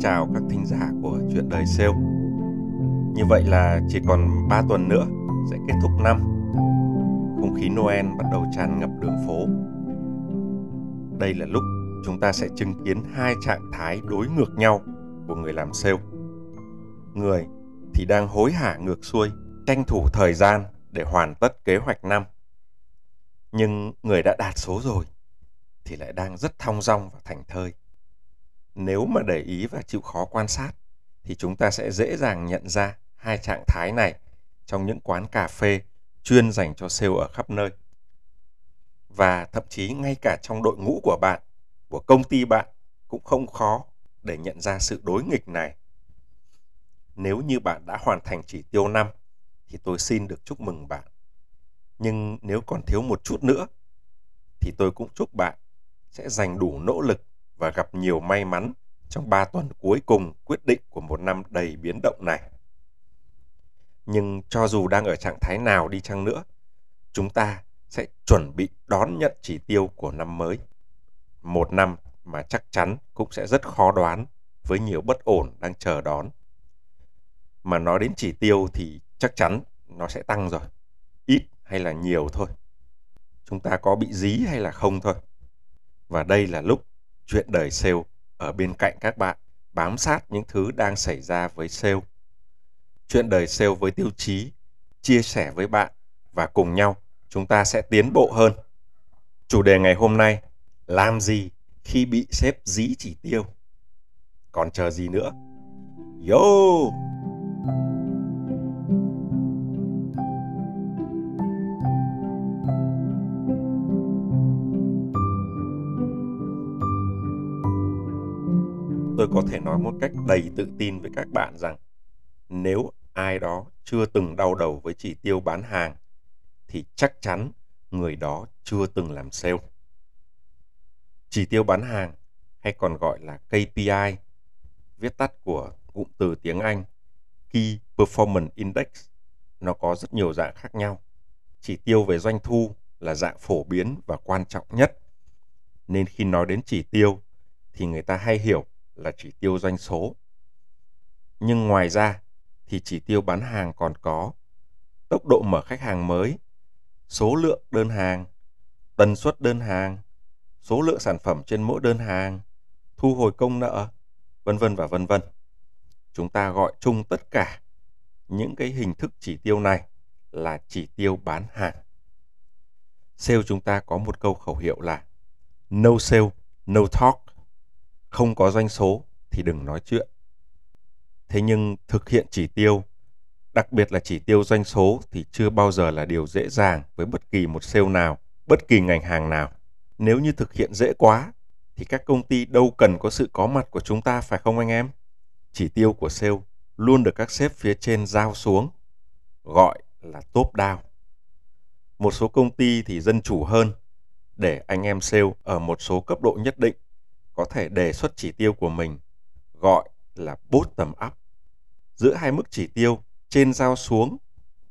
Xin chào các thính giả của Chuyện Đời Sale Như vậy là chỉ còn 3 tuần nữa sẽ kết thúc năm. Không khí Noel bắt đầu tràn ngập đường phố. Đây là lúc chúng ta sẽ chứng kiến hai trạng thái đối ngược nhau của người làm sale Người thì đang hối hả ngược xuôi, tranh thủ thời gian để hoàn tất kế hoạch năm. Nhưng người đã đạt số rồi thì lại đang rất thong dong và thành thơi nếu mà để ý và chịu khó quan sát thì chúng ta sẽ dễ dàng nhận ra hai trạng thái này trong những quán cà phê chuyên dành cho sale ở khắp nơi. Và thậm chí ngay cả trong đội ngũ của bạn, của công ty bạn cũng không khó để nhận ra sự đối nghịch này. Nếu như bạn đã hoàn thành chỉ tiêu năm thì tôi xin được chúc mừng bạn. Nhưng nếu còn thiếu một chút nữa thì tôi cũng chúc bạn sẽ dành đủ nỗ lực và gặp nhiều may mắn trong 3 tuần cuối cùng quyết định của một năm đầy biến động này. Nhưng cho dù đang ở trạng thái nào đi chăng nữa, chúng ta sẽ chuẩn bị đón nhận chỉ tiêu của năm mới. Một năm mà chắc chắn cũng sẽ rất khó đoán với nhiều bất ổn đang chờ đón. Mà nói đến chỉ tiêu thì chắc chắn nó sẽ tăng rồi. Ít hay là nhiều thôi. Chúng ta có bị dí hay là không thôi. Và đây là lúc chuyện đời sale ở bên cạnh các bạn, bám sát những thứ đang xảy ra với sale. Chuyện đời sale với tiêu chí, chia sẻ với bạn và cùng nhau chúng ta sẽ tiến bộ hơn. Chủ đề ngày hôm nay, làm gì khi bị sếp dí chỉ tiêu? Còn chờ gì nữa? Yo! Tôi có thể nói một cách đầy tự tin với các bạn rằng nếu ai đó chưa từng đau đầu với chỉ tiêu bán hàng thì chắc chắn người đó chưa từng làm sale. Chỉ tiêu bán hàng hay còn gọi là KPI, viết tắt của cụm từ tiếng Anh Key Performance Index, nó có rất nhiều dạng khác nhau. Chỉ tiêu về doanh thu là dạng phổ biến và quan trọng nhất. Nên khi nói đến chỉ tiêu thì người ta hay hiểu là chỉ tiêu doanh số. Nhưng ngoài ra thì chỉ tiêu bán hàng còn có tốc độ mở khách hàng mới, số lượng đơn hàng, tần suất đơn hàng, số lượng sản phẩm trên mỗi đơn hàng, thu hồi công nợ, vân vân và vân vân. Chúng ta gọi chung tất cả những cái hình thức chỉ tiêu này là chỉ tiêu bán hàng. Sale chúng ta có một câu khẩu hiệu là No sale, no talk không có doanh số thì đừng nói chuyện. Thế nhưng thực hiện chỉ tiêu, đặc biệt là chỉ tiêu doanh số thì chưa bao giờ là điều dễ dàng với bất kỳ một sale nào, bất kỳ ngành hàng nào. Nếu như thực hiện dễ quá thì các công ty đâu cần có sự có mặt của chúng ta phải không anh em? Chỉ tiêu của sale luôn được các sếp phía trên giao xuống, gọi là top down. Một số công ty thì dân chủ hơn, để anh em sale ở một số cấp độ nhất định có thể đề xuất chỉ tiêu của mình gọi là bottom up. Giữa hai mức chỉ tiêu trên giao xuống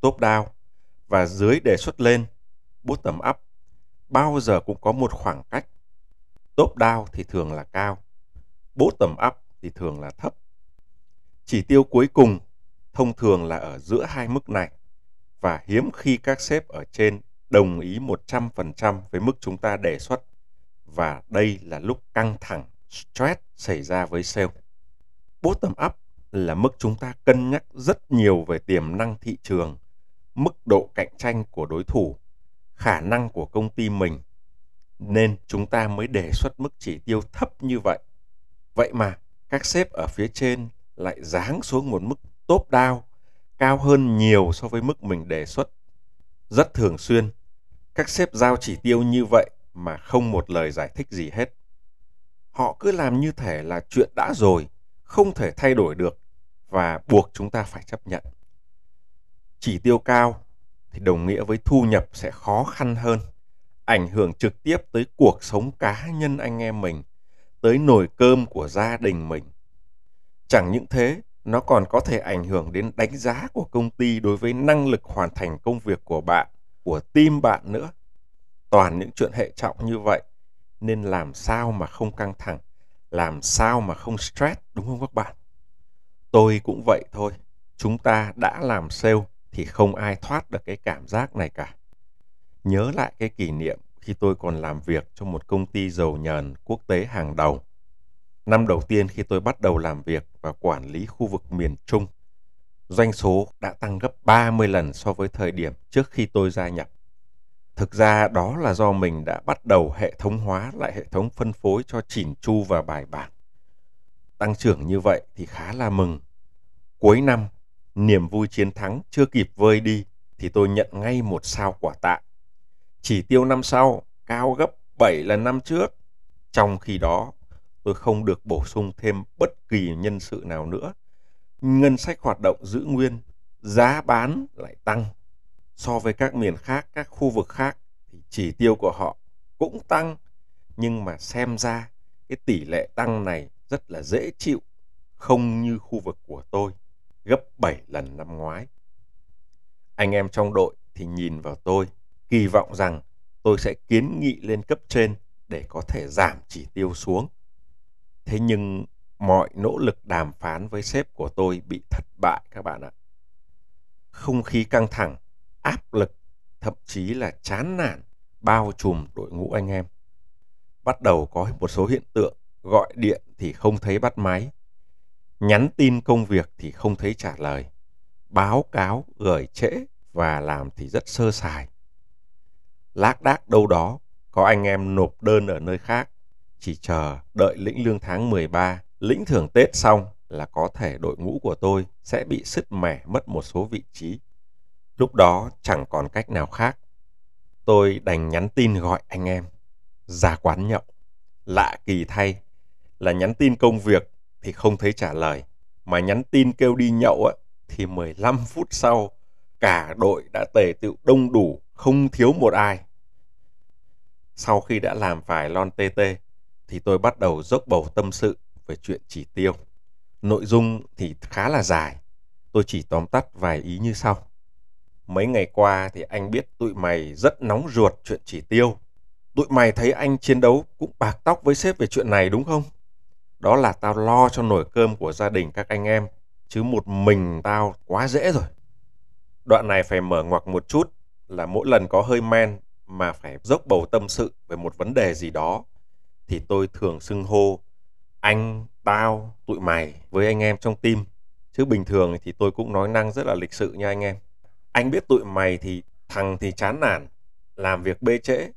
top down và dưới đề xuất lên bottom up bao giờ cũng có một khoảng cách. Top down thì thường là cao, bottom up thì thường là thấp. Chỉ tiêu cuối cùng thông thường là ở giữa hai mức này và hiếm khi các sếp ở trên đồng ý 100% với mức chúng ta đề xuất và đây là lúc căng thẳng, stress xảy ra với sale. Bottom up là mức chúng ta cân nhắc rất nhiều về tiềm năng thị trường, mức độ cạnh tranh của đối thủ, khả năng của công ty mình nên chúng ta mới đề xuất mức chỉ tiêu thấp như vậy. Vậy mà các sếp ở phía trên lại giáng xuống một mức top down cao hơn nhiều so với mức mình đề xuất. Rất thường xuyên, các sếp giao chỉ tiêu như vậy mà không một lời giải thích gì hết. Họ cứ làm như thể là chuyện đã rồi, không thể thay đổi được và buộc chúng ta phải chấp nhận. Chỉ tiêu cao thì đồng nghĩa với thu nhập sẽ khó khăn hơn, ảnh hưởng trực tiếp tới cuộc sống cá nhân anh em mình, tới nồi cơm của gia đình mình. Chẳng những thế, nó còn có thể ảnh hưởng đến đánh giá của công ty đối với năng lực hoàn thành công việc của bạn, của team bạn nữa. Toàn những chuyện hệ trọng như vậy, nên làm sao mà không căng thẳng, làm sao mà không stress đúng không các bạn? Tôi cũng vậy thôi, chúng ta đã làm sale thì không ai thoát được cái cảm giác này cả. Nhớ lại cái kỷ niệm khi tôi còn làm việc cho một công ty dầu nhờn quốc tế hàng đầu. Năm đầu tiên khi tôi bắt đầu làm việc và quản lý khu vực miền Trung, doanh số đã tăng gấp 30 lần so với thời điểm trước khi tôi gia nhập. Thực ra đó là do mình đã bắt đầu hệ thống hóa lại hệ thống phân phối cho chỉn chu và bài bản. Tăng trưởng như vậy thì khá là mừng. Cuối năm, niềm vui chiến thắng chưa kịp vơi đi thì tôi nhận ngay một sao quả tạ. Chỉ tiêu năm sau cao gấp 7 lần năm trước. Trong khi đó, tôi không được bổ sung thêm bất kỳ nhân sự nào nữa. Ngân sách hoạt động giữ nguyên, giá bán lại tăng. So với các miền khác, các khu vực khác thì chỉ tiêu của họ cũng tăng. Nhưng mà xem ra cái tỷ lệ tăng này rất là dễ chịu, không như khu vực của tôi, gấp 7 lần năm ngoái. Anh em trong đội thì nhìn vào tôi, kỳ vọng rằng tôi sẽ kiến nghị lên cấp trên để có thể giảm chỉ tiêu xuống. Thế nhưng mọi nỗ lực đàm phán với sếp của tôi bị thất bại các bạn ạ. Không khí căng thẳng, áp lực, thậm chí là chán nản bao trùm đội ngũ anh em. Bắt đầu có một số hiện tượng gọi điện thì không thấy bắt máy, nhắn tin công việc thì không thấy trả lời, báo cáo gửi trễ và làm thì rất sơ sài. Lác đác đâu đó, có anh em nộp đơn ở nơi khác, chỉ chờ đợi lĩnh lương tháng 13, lĩnh thưởng Tết xong là có thể đội ngũ của tôi sẽ bị sứt mẻ mất một số vị trí. Lúc đó chẳng còn cách nào khác. Tôi đành nhắn tin gọi anh em, ra quán nhậu. Lạ kỳ thay, là nhắn tin công việc thì không thấy trả lời, mà nhắn tin kêu đi nhậu á, thì 15 phút sau cả đội đã tề tựu đông đủ, không thiếu một ai. Sau khi đã làm vài lon tê tê, thì tôi bắt đầu dốc bầu tâm sự về chuyện chỉ tiêu. Nội dung thì khá là dài, tôi chỉ tóm tắt vài ý như sau. Mấy ngày qua thì anh biết tụi mày rất nóng ruột chuyện chỉ tiêu. Tụi mày thấy anh chiến đấu cũng bạc tóc với sếp về chuyện này đúng không? Đó là tao lo cho nồi cơm của gia đình các anh em, chứ một mình tao quá dễ rồi. Đoạn này phải mở ngoặc một chút là mỗi lần có hơi men mà phải dốc bầu tâm sự về một vấn đề gì đó thì tôi thường xưng hô anh, tao, tụi mày với anh em trong team. Chứ bình thường thì tôi cũng nói năng rất là lịch sự nha anh em. Anh biết tụi mày thì thằng thì chán nản, làm việc bê trễ,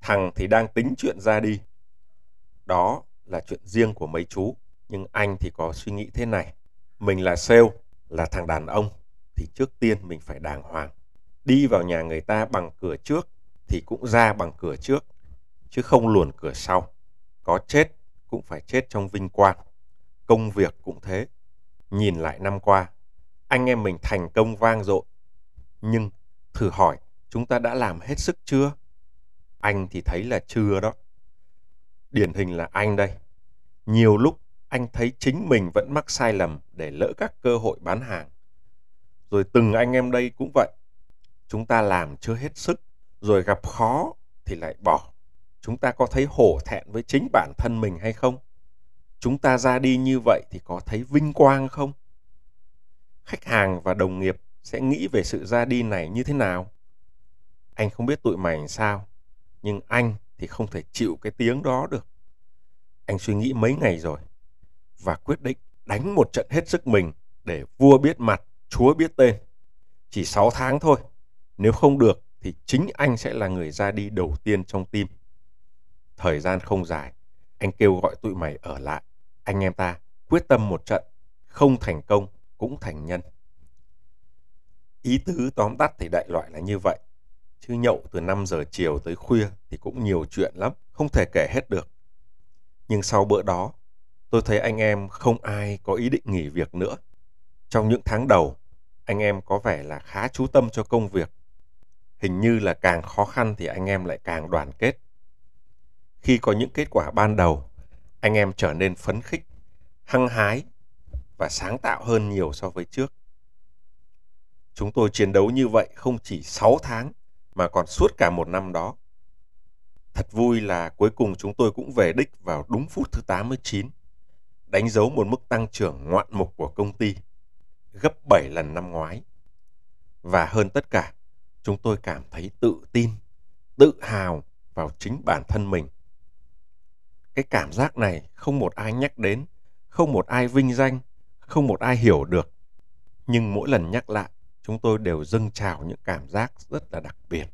thằng thì đang tính chuyện ra đi. Đó là chuyện riêng của mấy chú, nhưng anh thì có suy nghĩ thế này. Mình là sale, là thằng đàn ông, thì trước tiên mình phải đàng hoàng. Đi vào nhà người ta bằng cửa trước thì cũng ra bằng cửa trước, chứ không luồn cửa sau. Có chết cũng phải chết trong vinh quang. Công việc cũng thế. Nhìn lại năm qua, anh em mình thành công vang dội. Nhưng thử hỏi, chúng ta đã làm hết sức chưa? Anh thì thấy là chưa đó. Điển hình là anh đây. Nhiều lúc anh thấy chính mình vẫn mắc sai lầm để lỡ các cơ hội bán hàng. Rồi từng anh em đây cũng vậy. Chúng ta làm chưa hết sức, rồi gặp khó thì lại bỏ. Chúng ta có thấy hổ thẹn với chính bản thân mình hay không? Chúng ta ra đi như vậy thì có thấy vinh quang không? Khách hàng và đồng nghiệp sẽ nghĩ về sự ra đi này như thế nào? Anh không biết tụi mày sao, nhưng anh thì không thể chịu cái tiếng đó được. Anh suy nghĩ mấy ngày rồi và quyết định đánh một trận hết sức mình để vua biết mặt, chúa biết tên. Chỉ 6 tháng thôi, nếu không được thì chính anh sẽ là người ra đi đầu tiên trong tim. Thời gian không dài, anh kêu gọi tụi mày ở lại. Anh em ta quyết tâm một trận, không thành công cũng thành nhân. Ý tứ tóm tắt thì đại loại là như vậy. Chứ nhậu từ 5 giờ chiều tới khuya thì cũng nhiều chuyện lắm, không thể kể hết được. Nhưng sau bữa đó, tôi thấy anh em không ai có ý định nghỉ việc nữa. Trong những tháng đầu, anh em có vẻ là khá chú tâm cho công việc. Hình như là càng khó khăn thì anh em lại càng đoàn kết. Khi có những kết quả ban đầu, anh em trở nên phấn khích, hăng hái và sáng tạo hơn nhiều so với trước. Chúng tôi chiến đấu như vậy không chỉ 6 tháng mà còn suốt cả một năm đó. Thật vui là cuối cùng chúng tôi cũng về đích vào đúng phút thứ 89, đánh dấu một mức tăng trưởng ngoạn mục của công ty, gấp 7 lần năm ngoái. Và hơn tất cả, chúng tôi cảm thấy tự tin, tự hào vào chính bản thân mình. Cái cảm giác này không một ai nhắc đến, không một ai vinh danh, không một ai hiểu được. Nhưng mỗi lần nhắc lại, chúng tôi đều dâng trào những cảm giác rất là đặc biệt.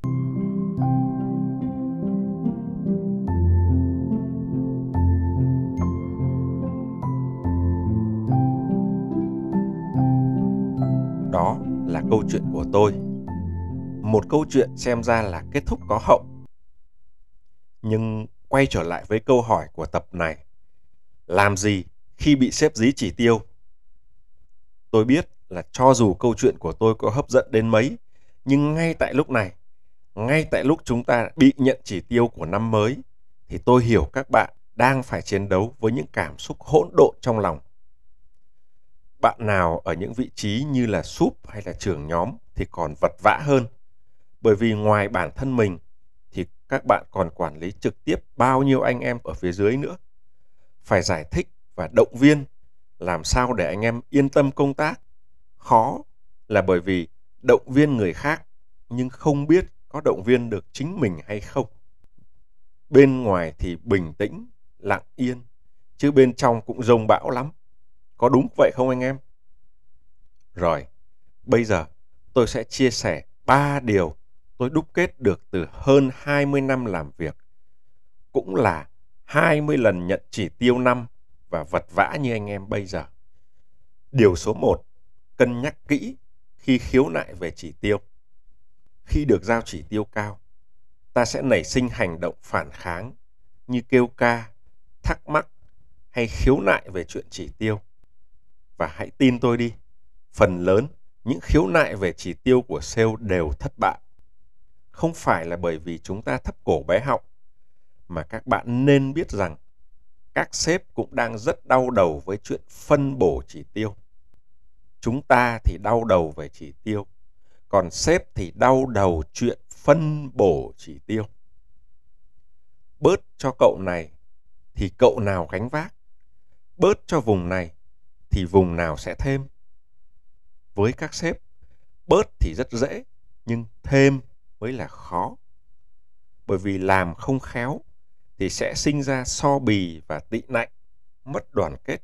Đó là câu chuyện của tôi. Một câu chuyện xem ra là kết thúc có hậu. Nhưng quay trở lại với câu hỏi của tập này. Làm gì khi bị xếp dí chỉ tiêu? Tôi biết là cho dù câu chuyện của tôi có hấp dẫn đến mấy, nhưng ngay tại lúc này, ngay tại lúc chúng ta bị nhận chỉ tiêu của năm mới, thì tôi hiểu các bạn đang phải chiến đấu với những cảm xúc hỗn độn trong lòng. Bạn nào ở những vị trí như là súp hay là trưởng nhóm thì còn vật vã hơn. Bởi vì ngoài bản thân mình thì các bạn còn quản lý trực tiếp bao nhiêu anh em ở phía dưới nữa. Phải giải thích và động viên làm sao để anh em yên tâm công tác khó là bởi vì động viên người khác nhưng không biết có động viên được chính mình hay không. Bên ngoài thì bình tĩnh, lặng yên, chứ bên trong cũng rông bão lắm. Có đúng vậy không anh em? Rồi, bây giờ tôi sẽ chia sẻ ba điều tôi đúc kết được từ hơn 20 năm làm việc, cũng là 20 lần nhận chỉ tiêu năm và vật vã như anh em bây giờ. Điều số 1 cân nhắc kỹ khi khiếu nại về chỉ tiêu. Khi được giao chỉ tiêu cao, ta sẽ nảy sinh hành động phản kháng như kêu ca, thắc mắc hay khiếu nại về chuyện chỉ tiêu. Và hãy tin tôi đi, phần lớn những khiếu nại về chỉ tiêu của sale đều thất bại. Không phải là bởi vì chúng ta thấp cổ bé họng, mà các bạn nên biết rằng các sếp cũng đang rất đau đầu với chuyện phân bổ chỉ tiêu chúng ta thì đau đầu về chỉ tiêu, còn sếp thì đau đầu chuyện phân bổ chỉ tiêu. Bớt cho cậu này thì cậu nào gánh vác, bớt cho vùng này thì vùng nào sẽ thêm. Với các sếp, bớt thì rất dễ, nhưng thêm mới là khó. Bởi vì làm không khéo thì sẽ sinh ra so bì và tị nạnh, mất đoàn kết.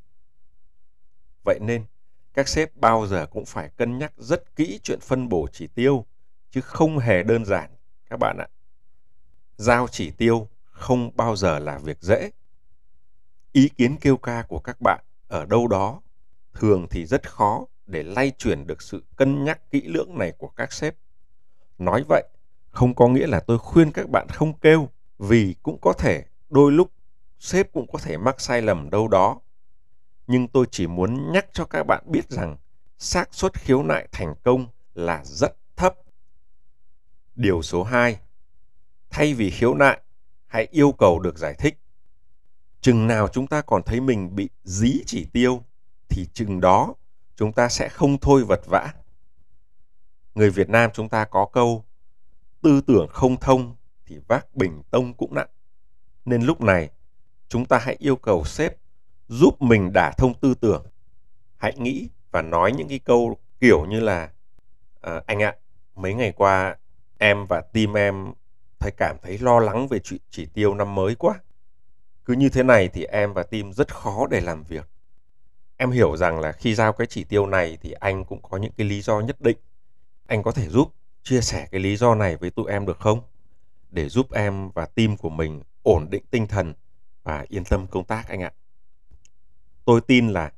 Vậy nên các sếp bao giờ cũng phải cân nhắc rất kỹ chuyện phân bổ chỉ tiêu, chứ không hề đơn giản, các bạn ạ. Giao chỉ tiêu không bao giờ là việc dễ. Ý kiến kêu ca của các bạn ở đâu đó thường thì rất khó để lay chuyển được sự cân nhắc kỹ lưỡng này của các sếp. Nói vậy, không có nghĩa là tôi khuyên các bạn không kêu, vì cũng có thể đôi lúc sếp cũng có thể mắc sai lầm đâu đó nhưng tôi chỉ muốn nhắc cho các bạn biết rằng xác suất khiếu nại thành công là rất thấp. Điều số 2. Thay vì khiếu nại, hãy yêu cầu được giải thích. Chừng nào chúng ta còn thấy mình bị dí chỉ tiêu thì chừng đó chúng ta sẽ không thôi vật vã. Người Việt Nam chúng ta có câu tư tưởng không thông thì vác bình tông cũng nặng. Nên lúc này chúng ta hãy yêu cầu sếp giúp mình đả thông tư tưởng hãy nghĩ và nói những cái câu kiểu như là à, anh ạ mấy ngày qua em và team em thấy cảm thấy lo lắng về chuyện chỉ tiêu năm mới quá cứ như thế này thì em và team rất khó để làm việc em hiểu rằng là khi giao cái chỉ tiêu này thì anh cũng có những cái lý do nhất định anh có thể giúp chia sẻ cái lý do này với tụi em được không? Để giúp em và team của mình ổn định tinh thần và yên tâm công tác anh ạ. Tôi tin là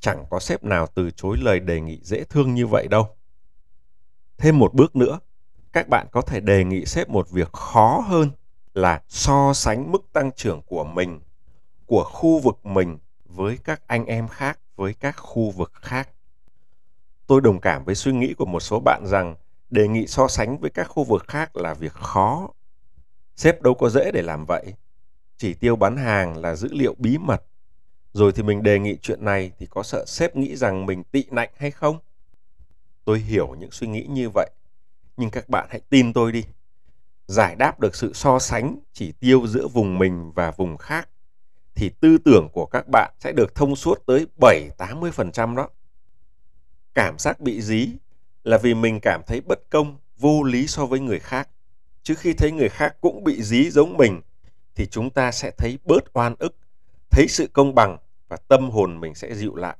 chẳng có sếp nào từ chối lời đề nghị dễ thương như vậy đâu. Thêm một bước nữa, các bạn có thể đề nghị sếp một việc khó hơn là so sánh mức tăng trưởng của mình, của khu vực mình với các anh em khác, với các khu vực khác. Tôi đồng cảm với suy nghĩ của một số bạn rằng đề nghị so sánh với các khu vực khác là việc khó. Sếp đâu có dễ để làm vậy. Chỉ tiêu bán hàng là dữ liệu bí mật. Rồi thì mình đề nghị chuyện này thì có sợ sếp nghĩ rằng mình tị nạnh hay không? Tôi hiểu những suy nghĩ như vậy. Nhưng các bạn hãy tin tôi đi. Giải đáp được sự so sánh chỉ tiêu giữa vùng mình và vùng khác thì tư tưởng của các bạn sẽ được thông suốt tới 7-80% đó. Cảm giác bị dí là vì mình cảm thấy bất công, vô lý so với người khác. Chứ khi thấy người khác cũng bị dí giống mình thì chúng ta sẽ thấy bớt oan ức, thấy sự công bằng và tâm hồn mình sẽ dịu lại.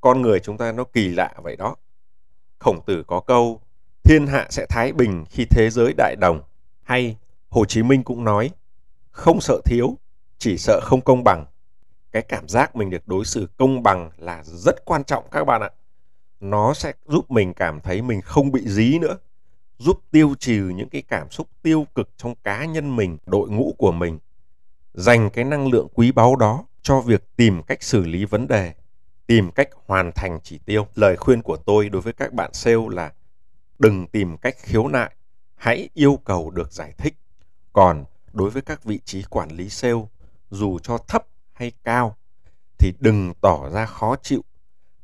Con người chúng ta nó kỳ lạ vậy đó. Khổng tử có câu thiên hạ sẽ thái bình khi thế giới đại đồng. Hay Hồ Chí Minh cũng nói không sợ thiếu, chỉ sợ không công bằng. Cái cảm giác mình được đối xử công bằng là rất quan trọng các bạn ạ nó sẽ giúp mình cảm thấy mình không bị dí nữa giúp tiêu trừ những cái cảm xúc tiêu cực trong cá nhân mình đội ngũ của mình dành cái năng lượng quý báu đó cho việc tìm cách xử lý vấn đề, tìm cách hoàn thành chỉ tiêu. Lời khuyên của tôi đối với các bạn sale là đừng tìm cách khiếu nại, hãy yêu cầu được giải thích. Còn đối với các vị trí quản lý sale, dù cho thấp hay cao, thì đừng tỏ ra khó chịu,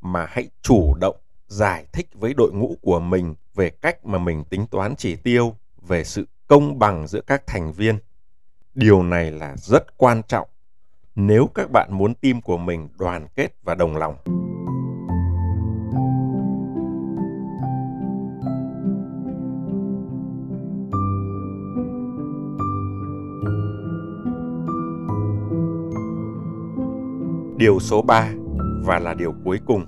mà hãy chủ động giải thích với đội ngũ của mình về cách mà mình tính toán chỉ tiêu, về sự công bằng giữa các thành viên. Điều này là rất quan trọng nếu các bạn muốn team của mình đoàn kết và đồng lòng. Điều số 3 và là điều cuối cùng.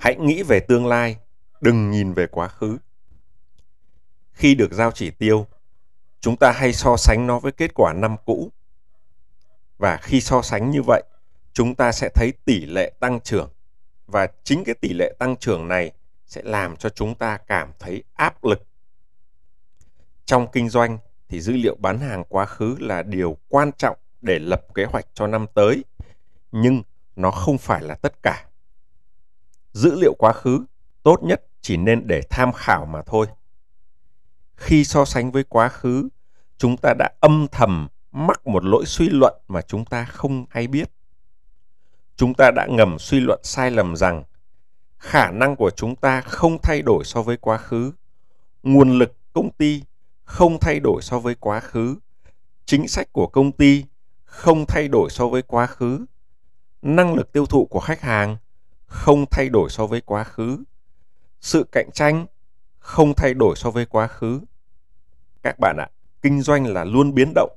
Hãy nghĩ về tương lai, đừng nhìn về quá khứ. Khi được giao chỉ tiêu, chúng ta hay so sánh nó với kết quả năm cũ và khi so sánh như vậy, chúng ta sẽ thấy tỷ lệ tăng trưởng. Và chính cái tỷ lệ tăng trưởng này sẽ làm cho chúng ta cảm thấy áp lực. Trong kinh doanh thì dữ liệu bán hàng quá khứ là điều quan trọng để lập kế hoạch cho năm tới, nhưng nó không phải là tất cả. Dữ liệu quá khứ tốt nhất chỉ nên để tham khảo mà thôi. Khi so sánh với quá khứ, chúng ta đã âm thầm mắc một lỗi suy luận mà chúng ta không hay biết. Chúng ta đã ngầm suy luận sai lầm rằng khả năng của chúng ta không thay đổi so với quá khứ. Nguồn lực công ty không thay đổi so với quá khứ. Chính sách của công ty không thay đổi so với quá khứ. Năng lực tiêu thụ của khách hàng không thay đổi so với quá khứ. Sự cạnh tranh không thay đổi so với quá khứ. Các bạn ạ, kinh doanh là luôn biến động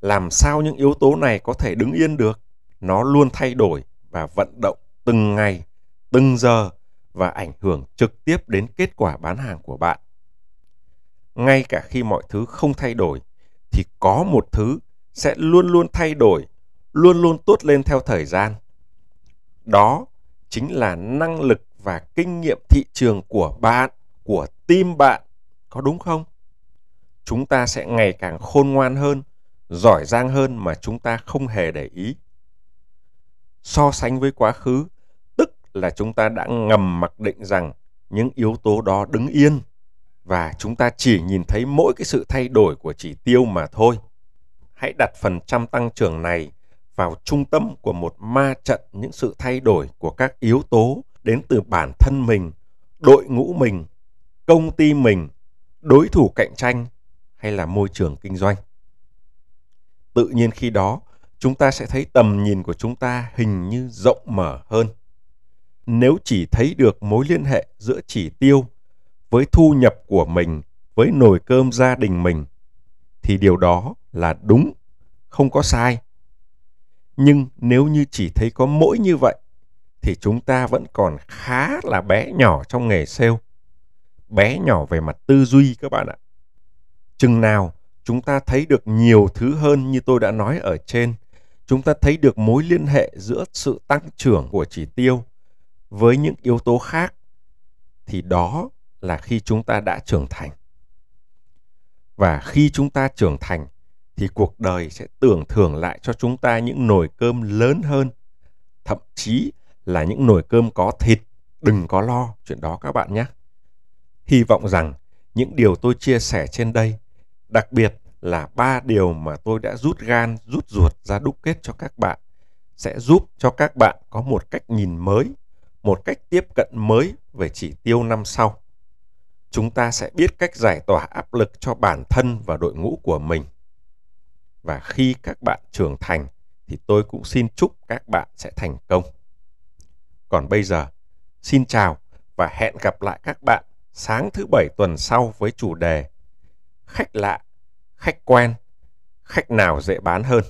làm sao những yếu tố này có thể đứng yên được nó luôn thay đổi và vận động từng ngày từng giờ và ảnh hưởng trực tiếp đến kết quả bán hàng của bạn ngay cả khi mọi thứ không thay đổi thì có một thứ sẽ luôn luôn thay đổi luôn luôn tốt lên theo thời gian đó chính là năng lực và kinh nghiệm thị trường của bạn, của team bạn. Có đúng không? Chúng ta sẽ ngày càng khôn ngoan hơn, giỏi giang hơn mà chúng ta không hề để ý. So sánh với quá khứ, tức là chúng ta đã ngầm mặc định rằng những yếu tố đó đứng yên và chúng ta chỉ nhìn thấy mỗi cái sự thay đổi của chỉ tiêu mà thôi. Hãy đặt phần trăm tăng trưởng này vào trung tâm của một ma trận những sự thay đổi của các yếu tố đến từ bản thân mình, đội ngũ mình, công ty mình, đối thủ cạnh tranh hay là môi trường kinh doanh. Tự nhiên khi đó, chúng ta sẽ thấy tầm nhìn của chúng ta hình như rộng mở hơn. Nếu chỉ thấy được mối liên hệ giữa chỉ tiêu với thu nhập của mình, với nồi cơm gia đình mình thì điều đó là đúng, không có sai nhưng nếu như chỉ thấy có mỗi như vậy thì chúng ta vẫn còn khá là bé nhỏ trong nghề sale bé nhỏ về mặt tư duy các bạn ạ. Chừng nào chúng ta thấy được nhiều thứ hơn như tôi đã nói ở trên, chúng ta thấy được mối liên hệ giữa sự tăng trưởng của chỉ tiêu với những yếu tố khác thì đó là khi chúng ta đã trưởng thành. Và khi chúng ta trưởng thành thì cuộc đời sẽ tưởng thưởng lại cho chúng ta những nồi cơm lớn hơn, thậm chí là những nồi cơm có thịt, đừng có lo chuyện đó các bạn nhé. Hy vọng rằng những điều tôi chia sẻ trên đây, đặc biệt là ba điều mà tôi đã rút gan, rút ruột ra đúc kết cho các bạn sẽ giúp cho các bạn có một cách nhìn mới, một cách tiếp cận mới về chỉ tiêu năm sau. Chúng ta sẽ biết cách giải tỏa áp lực cho bản thân và đội ngũ của mình. Và khi các bạn trưởng thành thì tôi cũng xin chúc các bạn sẽ thành công. Còn bây giờ, xin chào và hẹn gặp lại các bạn sáng thứ bảy tuần sau với chủ đề Khách lạ, khách quen, khách nào dễ bán hơn.